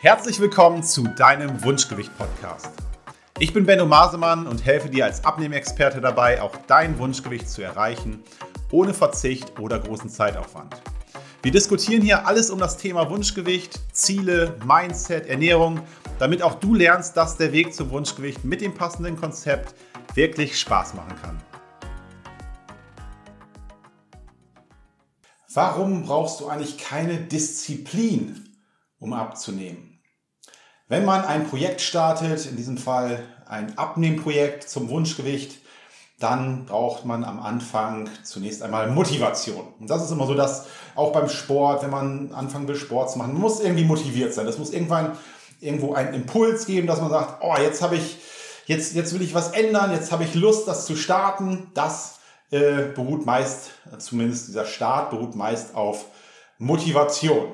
Herzlich willkommen zu deinem Wunschgewicht-Podcast. Ich bin Benno Masemann und helfe dir als Abnehmexperte dabei, auch dein Wunschgewicht zu erreichen, ohne Verzicht oder großen Zeitaufwand. Wir diskutieren hier alles um das Thema Wunschgewicht, Ziele, Mindset, Ernährung, damit auch du lernst, dass der Weg zum Wunschgewicht mit dem passenden Konzept wirklich Spaß machen kann. Warum brauchst du eigentlich keine Disziplin? Um abzunehmen. Wenn man ein Projekt startet, in diesem Fall ein Abnehmprojekt zum Wunschgewicht, dann braucht man am Anfang zunächst einmal Motivation. Und das ist immer so, dass auch beim Sport, wenn man anfangen will, Sport zu machen, man muss irgendwie motiviert sein. Das muss irgendwann irgendwo einen Impuls geben, dass man sagt, oh, jetzt habe ich, jetzt, jetzt will ich was ändern, jetzt habe ich Lust, das zu starten. Das äh, beruht meist, zumindest dieser Start beruht meist auf Motivation.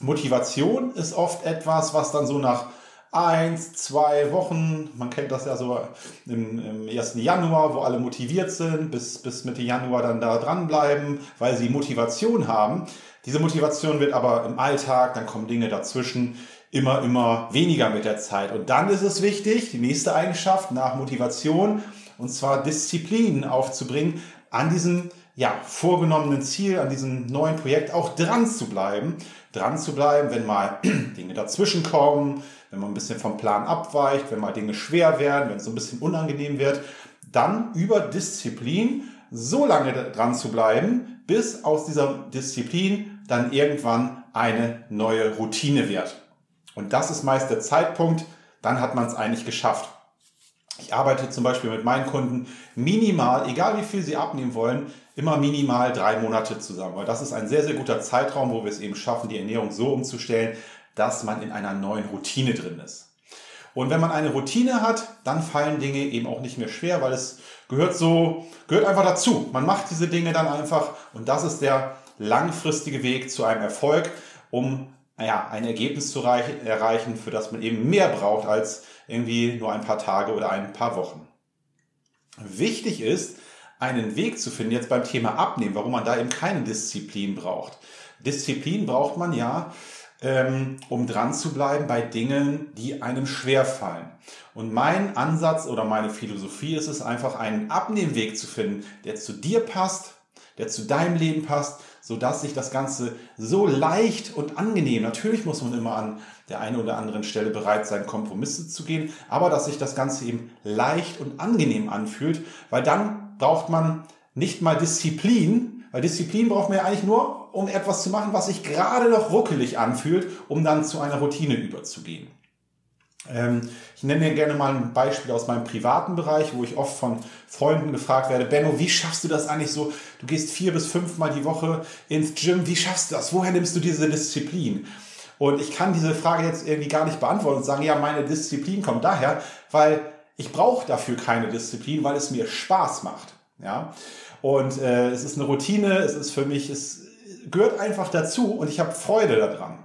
Motivation ist oft etwas, was dann so nach eins, zwei Wochen, man kennt das ja so im, im 1. Januar, wo alle motiviert sind, bis, bis Mitte Januar dann da dranbleiben, weil sie Motivation haben. Diese Motivation wird aber im Alltag, dann kommen Dinge dazwischen, immer, immer weniger mit der Zeit. Und dann ist es wichtig, die nächste Eigenschaft nach Motivation, und zwar Disziplin aufzubringen, an diesem ja, vorgenommenen Ziel, an diesem neuen Projekt auch dran zu bleiben dran zu bleiben, wenn mal Dinge dazwischen kommen, wenn man ein bisschen vom Plan abweicht, wenn mal Dinge schwer werden, wenn es so ein bisschen unangenehm wird, dann über Disziplin so lange dran zu bleiben, bis aus dieser Disziplin dann irgendwann eine neue Routine wird. Und das ist meist der Zeitpunkt, dann hat man es eigentlich geschafft. Ich arbeite zum Beispiel mit meinen Kunden minimal, egal wie viel sie abnehmen wollen, immer minimal drei Monate zusammen, weil das ist ein sehr, sehr guter Zeitraum, wo wir es eben schaffen, die Ernährung so umzustellen, dass man in einer neuen Routine drin ist. Und wenn man eine Routine hat, dann fallen Dinge eben auch nicht mehr schwer, weil es gehört so, gehört einfach dazu. Man macht diese Dinge dann einfach und das ist der langfristige Weg zu einem Erfolg, um ja, ein Ergebnis zu erreichen, für das man eben mehr braucht als irgendwie nur ein paar Tage oder ein paar Wochen. Wichtig ist, einen Weg zu finden, jetzt beim Thema Abnehmen, warum man da eben keine Disziplin braucht. Disziplin braucht man ja, ähm, um dran zu bleiben bei Dingen, die einem schwer fallen. Und mein Ansatz oder meine Philosophie ist es einfach, einen Abnehmweg zu finden, der zu dir passt, der zu deinem Leben passt, so dass sich das Ganze so leicht und angenehm, natürlich muss man immer an der einen oder anderen Stelle bereit sein, Kompromisse zu gehen, aber dass sich das Ganze eben leicht und angenehm anfühlt, weil dann braucht man nicht mal Disziplin, weil Disziplin braucht man ja eigentlich nur, um etwas zu machen, was sich gerade noch ruckelig anfühlt, um dann zu einer Routine überzugehen. Ähm, ich nenne dir gerne mal ein Beispiel aus meinem privaten Bereich, wo ich oft von Freunden gefragt werde, Benno, wie schaffst du das eigentlich so? Du gehst vier bis fünfmal die Woche ins Gym, wie schaffst du das? Woher nimmst du diese Disziplin? Und ich kann diese Frage jetzt irgendwie gar nicht beantworten und sagen, ja, meine Disziplin kommt daher, weil ich brauche dafür keine Disziplin, weil es mir Spaß macht. Ja? Und äh, es ist eine Routine, es ist für mich, es gehört einfach dazu und ich habe Freude daran.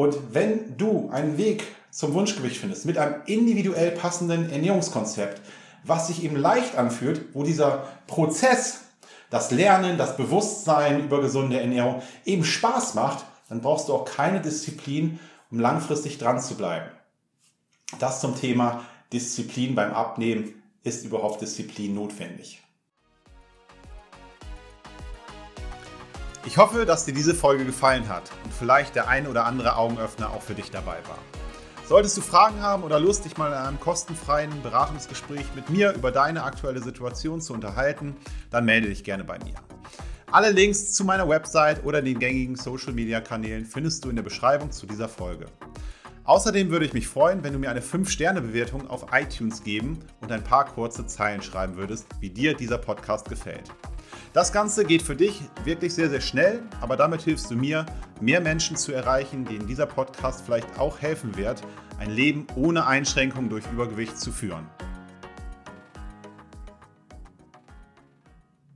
Und wenn du einen Weg zum Wunschgewicht findest mit einem individuell passenden Ernährungskonzept, was sich eben leicht anfühlt, wo dieser Prozess, das Lernen, das Bewusstsein über gesunde Ernährung eben Spaß macht, dann brauchst du auch keine Disziplin, um langfristig dran zu bleiben. Das zum Thema Disziplin beim Abnehmen. Ist überhaupt Disziplin notwendig? Ich hoffe, dass dir diese Folge gefallen hat vielleicht der ein oder andere Augenöffner auch für dich dabei war. Solltest du Fragen haben oder Lust, dich mal in einem kostenfreien Beratungsgespräch mit mir über deine aktuelle Situation zu unterhalten, dann melde dich gerne bei mir. Alle Links zu meiner Website oder den gängigen Social Media Kanälen findest du in der Beschreibung zu dieser Folge. Außerdem würde ich mich freuen, wenn du mir eine 5-Sterne-Bewertung auf iTunes geben und ein paar kurze Zeilen schreiben würdest, wie dir dieser Podcast gefällt. Das Ganze geht für dich wirklich sehr, sehr schnell, aber damit hilfst du mir, mehr Menschen zu erreichen, denen dieser Podcast vielleicht auch helfen wird, ein Leben ohne Einschränkung durch Übergewicht zu führen.